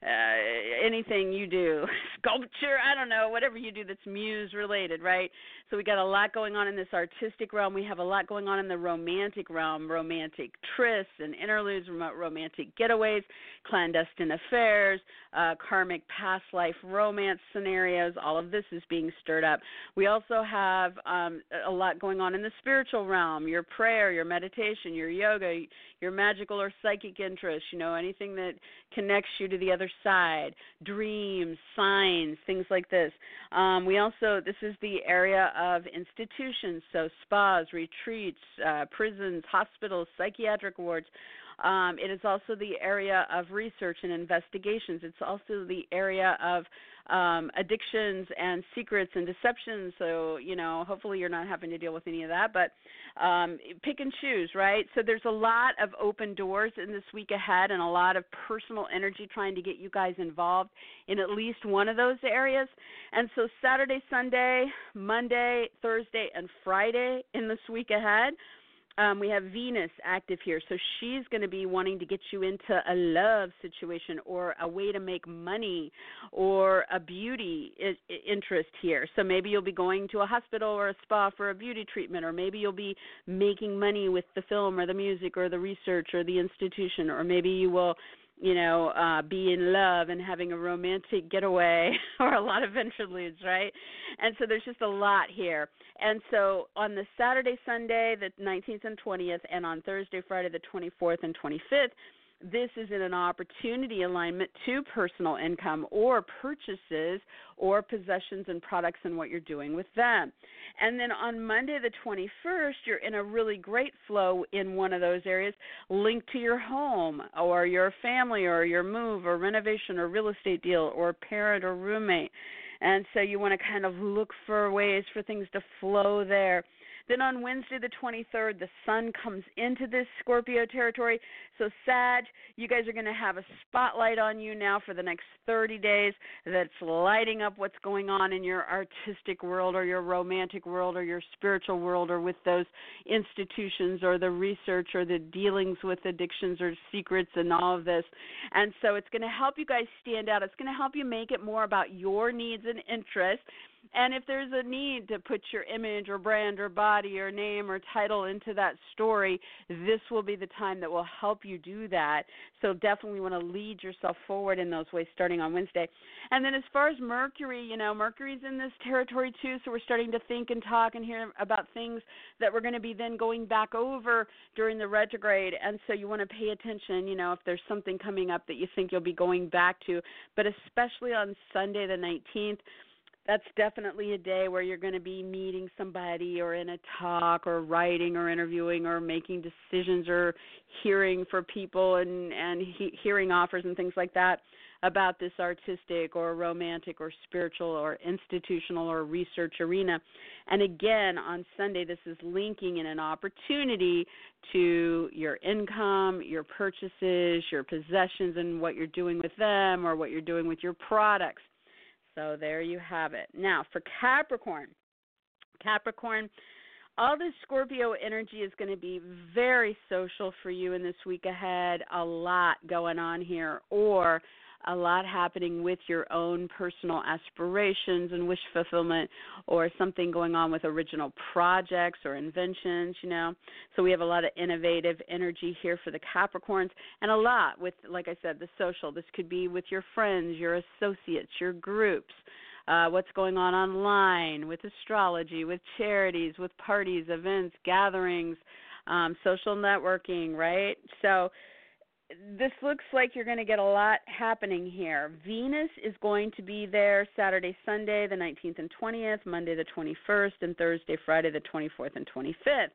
uh, anything you do, sculpture, I don't know, whatever you do that's muse related, right? So we got a lot going on in this artistic realm. We have a lot going on in the romantic realm, romantic trysts and interludes, romantic getaways, clandestine affairs, uh, karmic past life romance scenarios scenarios. All of this is being stirred up. We also have um, a lot going on in the spiritual realm. Your prayer, your meditation, your yoga, your magical or psychic interests. You know anything that connects you to the other side. Dreams, signs, things like this. Um, we also this is the area of institutions, so spas, retreats, uh, prisons, hospitals, psychiatric wards. Um, it is also the area of research and investigations. It's also the area of um, addictions and secrets and deceptions. So, you know, hopefully you're not having to deal with any of that, but um, pick and choose, right? So there's a lot of open doors in this week ahead and a lot of personal energy trying to get you guys involved in at least one of those areas. And so Saturday, Sunday, Monday, Thursday, and Friday in this week ahead um, we have Venus active here, so she's going to be wanting to get you into a love situation or a way to make money or a beauty I- interest here. So maybe you'll be going to a hospital or a spa for a beauty treatment, or maybe you'll be making money with the film or the music or the research or the institution, or maybe you will you know, uh, be in love and having a romantic getaway or a lot of interludes, right? And so there's just a lot here. And so on the Saturday, Sunday, the 19th and 20th, and on Thursday, Friday, the 24th and 25th, this is in an opportunity alignment to personal income or purchases or possessions and products and what you're doing with them. And then on Monday the 21st, you're in a really great flow in one of those areas linked to your home or your family or your move or renovation or real estate deal or parent or roommate. And so you want to kind of look for ways for things to flow there. Then on Wednesday, the 23rd, the sun comes into this Scorpio territory. So, Sag, you guys are going to have a spotlight on you now for the next 30 days that's lighting up what's going on in your artistic world or your romantic world or your spiritual world or with those institutions or the research or the dealings with addictions or secrets and all of this. And so, it's going to help you guys stand out. It's going to help you make it more about your needs and interests and if there's a need to put your image or brand or body or name or title into that story, this will be the time that will help you do that. So definitely want to lead yourself forward in those ways starting on Wednesday. And then as far as Mercury, you know, Mercury's in this territory too, so we're starting to think and talk and hear about things that we're going to be then going back over during the retrograde. And so you want to pay attention, you know, if there's something coming up that you think you'll be going back to, but especially on Sunday the 19th that's definitely a day where you're going to be meeting somebody or in a talk or writing or interviewing or making decisions or hearing for people and and he, hearing offers and things like that about this artistic or romantic or spiritual or institutional or research arena. And again, on Sunday, this is linking in an opportunity to your income, your purchases, your possessions, and what you're doing with them or what you're doing with your products. So there you have it. Now, for Capricorn, Capricorn, all this Scorpio energy is going to be very social for you in this week ahead. A lot going on here, or a lot happening with your own personal aspirations and wish fulfillment or something going on with original projects or inventions, you know. So we have a lot of innovative energy here for the Capricorns and a lot with like I said the social. This could be with your friends, your associates, your groups. Uh, what's going on online with astrology, with charities, with parties, events, gatherings, um, social networking, right? So this looks like you're going to get a lot happening here. Venus is going to be there Saturday, Sunday, the 19th and 20th, Monday, the 21st, and Thursday, Friday, the 24th and 25th.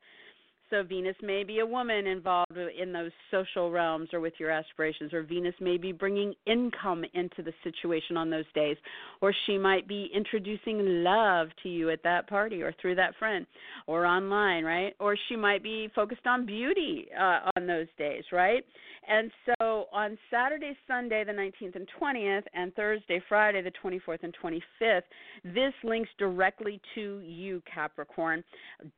So Venus may be a woman involved in those social realms or with your aspirations, or Venus may be bringing income into the situation on those days, or she might be introducing love to you at that party or through that friend or online, right? Or she might be focused on beauty uh, on those days, right? And so on Saturday, Sunday, the 19th and 20th, and Thursday, Friday, the 24th and 25th, this links directly to you, Capricorn.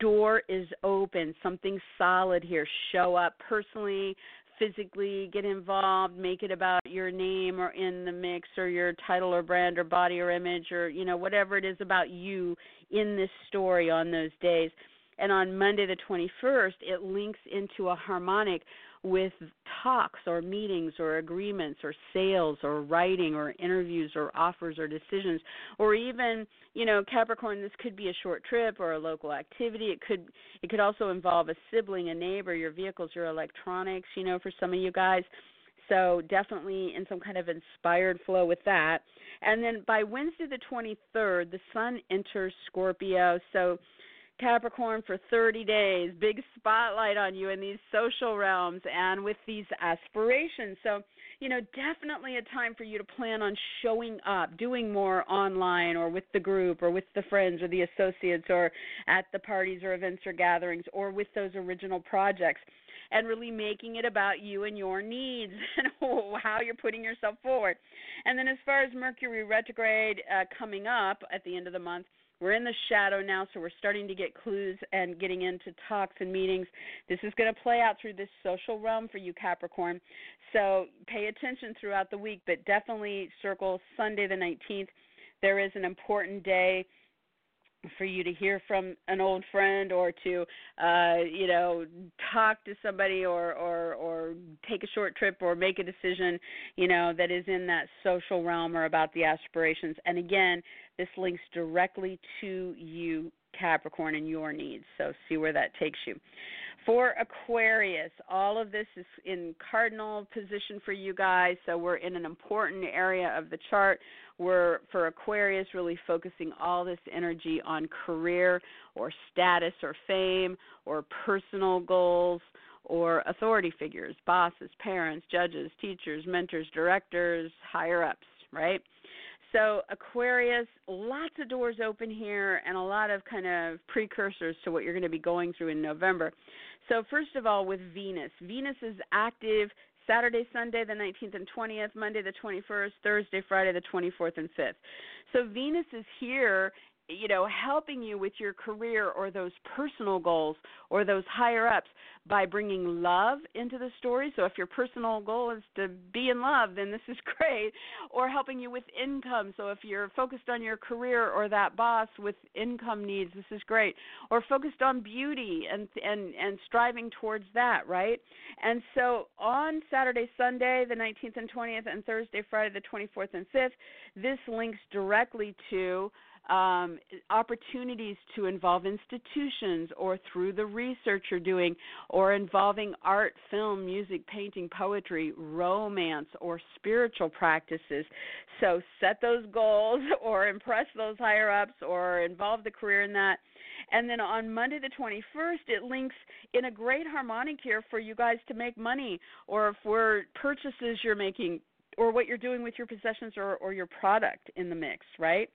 Door is open. Something solid here. Show up personally, physically get involved, make it about your name or in the mix or your title or brand or body or image or you know whatever it is about you in this story on those days. And on Monday the 21st, it links into a harmonic with talks or meetings or agreements or sales or writing or interviews or offers or decisions or even you know capricorn this could be a short trip or a local activity. It could it could also involve a sibling a neighbor your vehicles your electronics you know for some of you guys. So definitely in some kind of inspired flow with that. And then by wednesday the 23rd the sun enters scorpio. So Capricorn for 30 days, big spotlight on you in these social realms and with these aspirations. So, you know, definitely a time for you to plan on showing up, doing more online or with the group or with the friends or the associates or at the parties or events or gatherings or with those original projects and really making it about you and your needs and how you're putting yourself forward. And then as far as Mercury retrograde uh, coming up at the end of the month, we're in the shadow now, so we're starting to get clues and getting into talks and meetings. This is going to play out through this social realm for you, Capricorn. So pay attention throughout the week, but definitely circle Sunday the 19th. There is an important day for you to hear from an old friend or to uh you know talk to somebody or or or take a short trip or make a decision you know that is in that social realm or about the aspirations and again this links directly to you capricorn and your needs so see where that takes you for Aquarius, all of this is in cardinal position for you guys, so we're in an important area of the chart. We're, for Aquarius, really focusing all this energy on career or status or fame or personal goals or authority figures, bosses, parents, judges, teachers, mentors, directors, higher ups, right? So, Aquarius, lots of doors open here and a lot of kind of precursors to what you're going to be going through in November. So, first of all, with Venus, Venus is active Saturday, Sunday, the 19th and 20th, Monday, the 21st, Thursday, Friday, the 24th and 5th. So, Venus is here you know, helping you with your career or those personal goals or those higher ups by bringing love into the story. So if your personal goal is to be in love, then this is great. Or helping you with income. So if you're focused on your career or that boss with income needs, this is great. Or focused on beauty and and and striving towards that, right? And so on Saturday, Sunday, the 19th and 20th and Thursday, Friday the 24th and 5th, this links directly to um, opportunities to involve institutions or through the research you're doing or involving art, film, music, painting, poetry, romance, or spiritual practices. So set those goals or impress those higher ups or involve the career in that. And then on Monday the 21st, it links in a great harmonic here for you guys to make money or for purchases you're making or what you're doing with your possessions or, or your product in the mix, right?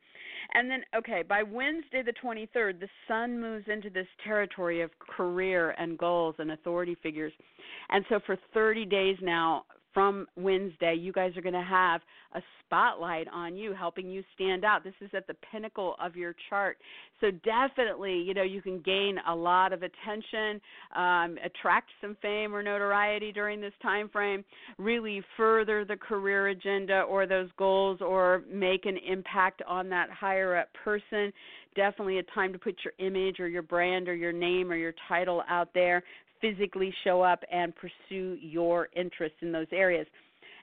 And then, okay, by Wednesday the 23rd, the sun moves into this territory of career and goals and authority figures. And so for 30 days now, from Wednesday, you guys are going to have a spotlight on you, helping you stand out. This is at the pinnacle of your chart. So definitely, you know, you can gain a lot of attention, um, attract some fame or notoriety during this time frame, really further the career agenda or those goals or make an impact on that higher up person definitely a time to put your image or your brand or your name or your title out there physically show up and pursue your interests in those areas.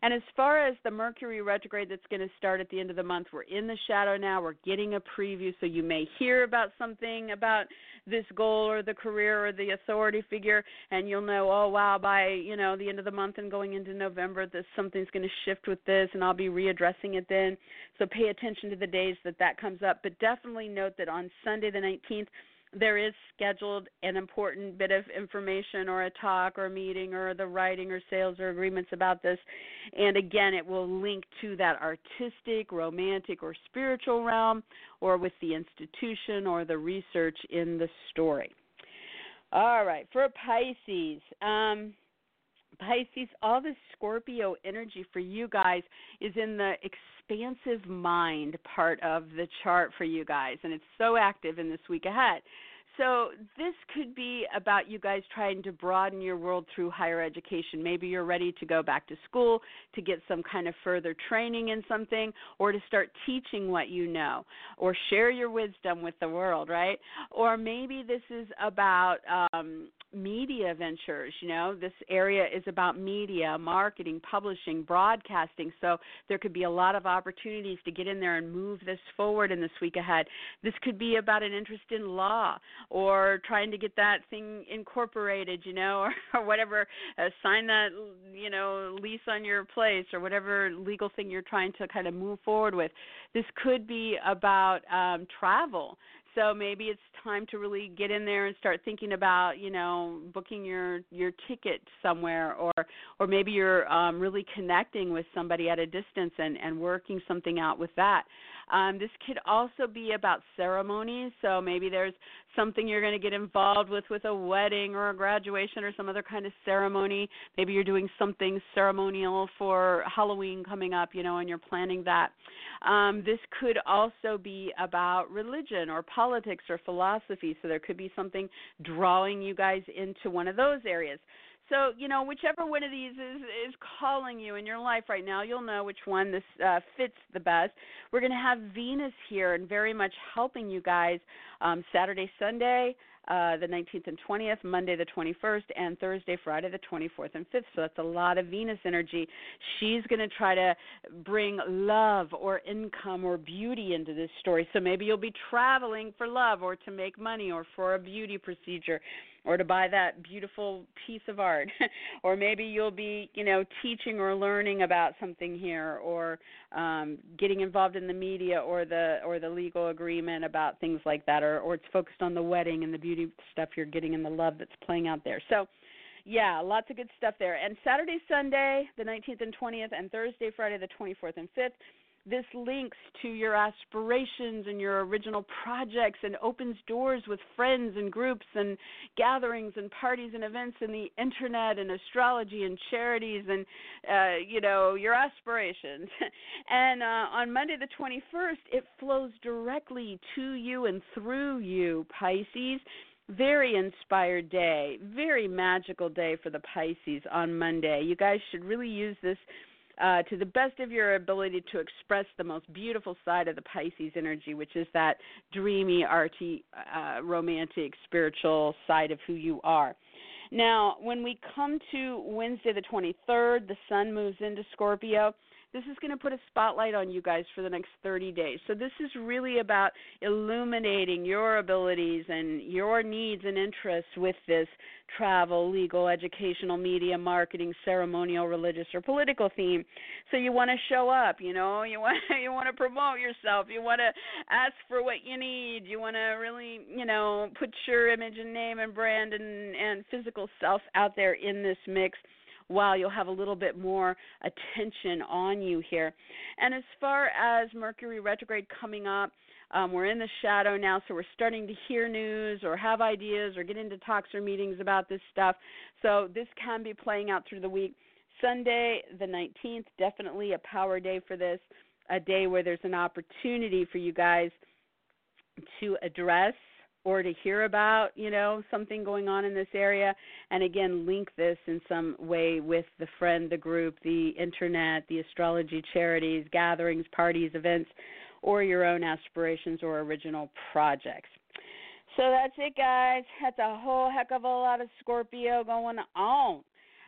And as far as the Mercury retrograde that's going to start at the end of the month, we're in the shadow now. We're getting a preview, so you may hear about something about this goal or the career or the authority figure, and you'll know, oh wow, by you know the end of the month and going into November, this something's going to shift with this, and I'll be readdressing it then. So pay attention to the days that that comes up. But definitely note that on Sunday the 19th there is scheduled an important bit of information or a talk or a meeting or the writing or sales or agreements about this. And again, it will link to that artistic, romantic, or spiritual realm or with the institution or the research in the story. All right, for Pisces. Um, Pisces, all this Scorpio energy for you guys is in the expansive mind part of the chart for you guys, and it's so active in this week ahead. So this could be about you guys trying to broaden your world through higher education. Maybe you're ready to go back to school to get some kind of further training in something or to start teaching what you know or share your wisdom with the world, right? Or maybe this is about um, media ventures. You know, this area is about media, marketing, publishing, broadcasting. So there could be a lot of opportunities to get in there and move this forward in this week ahead. This could be about an interest in law or trying to get that thing incorporated, you know, or, or whatever, uh, sign that, you know, lease on your place or whatever legal thing you're trying to kind of move forward with. This could be about um, travel so maybe it's time to really get in there and start thinking about you know booking your your ticket somewhere or or maybe you're um really connecting with somebody at a distance and and working something out with that um, this could also be about ceremonies. So maybe there's something you're going to get involved with with a wedding or a graduation or some other kind of ceremony. Maybe you're doing something ceremonial for Halloween coming up, you know, and you're planning that. Um, this could also be about religion or politics or philosophy. So there could be something drawing you guys into one of those areas. So, you know, whichever one of these is is calling you in your life right now, you'll know which one this uh, fits the best. We're going to have Venus here and very much helping you guys um, Saturday, Sunday, uh, the 19th and 20th, Monday the 21st, and Thursday, Friday the 24th and 5th. So that's a lot of Venus energy. She's going to try to bring love or income or beauty into this story. So maybe you'll be traveling for love or to make money or for a beauty procedure or to buy that beautiful piece of art or maybe you'll be you know teaching or learning about something here or um, getting involved in the media or the or the legal agreement about things like that or or it's focused on the wedding and the beauty stuff you're getting and the love that's playing out there so yeah, lots of good stuff there. And Saturday, Sunday, the 19th and 20th, and Thursday, Friday, the 24th and 5th, this links to your aspirations and your original projects and opens doors with friends and groups and gatherings and parties and events in the internet and astrology and charities and uh, you know your aspirations. And uh, on monday the 21st it flows directly to you and through you pisces. Very inspired day very magical day for the pisces on monday. You guys should really use this uh, to the best of your ability to express the most beautiful side of the Pisces energy, which is that dreamy, arty, uh, romantic, spiritual side of who you are. Now, when we come to Wednesday the 23rd, the sun moves into Scorpio. This is going to put a spotlight on you guys for the next 30 days. So, this is really about illuminating your abilities and your needs and interests with this travel, legal, educational, media, marketing, ceremonial, religious, or political theme. So, you want to show up, you know, you want you want to promote yourself, you want to ask for what you need, you want to really, you know, put your image and name and brand and and physical self out there in this mix while you'll have a little bit more attention on you here. And as far as Mercury retrograde coming up, um, we're in the shadow now, so we're starting to hear news or have ideas or get into talks or meetings about this stuff. So this can be playing out through the week. Sunday, the 19th, definitely a power day for this, a day where there's an opportunity for you guys to address or to hear about, you know, something going on in this area and again link this in some way with the friend, the group, the internet, the astrology charities, gatherings, parties, events, or your own aspirations or original projects. So that's it guys. That's a whole heck of a lot of Scorpio going on.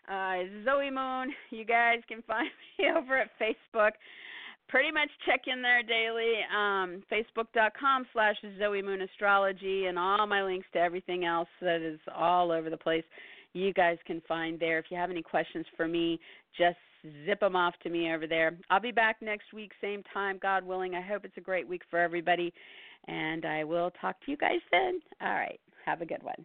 Uh, Zoe Moon, you guys can find me over at Facebook pretty much check in there daily. Um, Facebook.com slash Zoe Moon Astrology and all my links to everything else that is all over the place. You guys can find there. If you have any questions for me, just zip them off to me over there. I'll be back next week, same time, God willing. I hope it's a great week for everybody. And I will talk to you guys then. All right. Have a good one.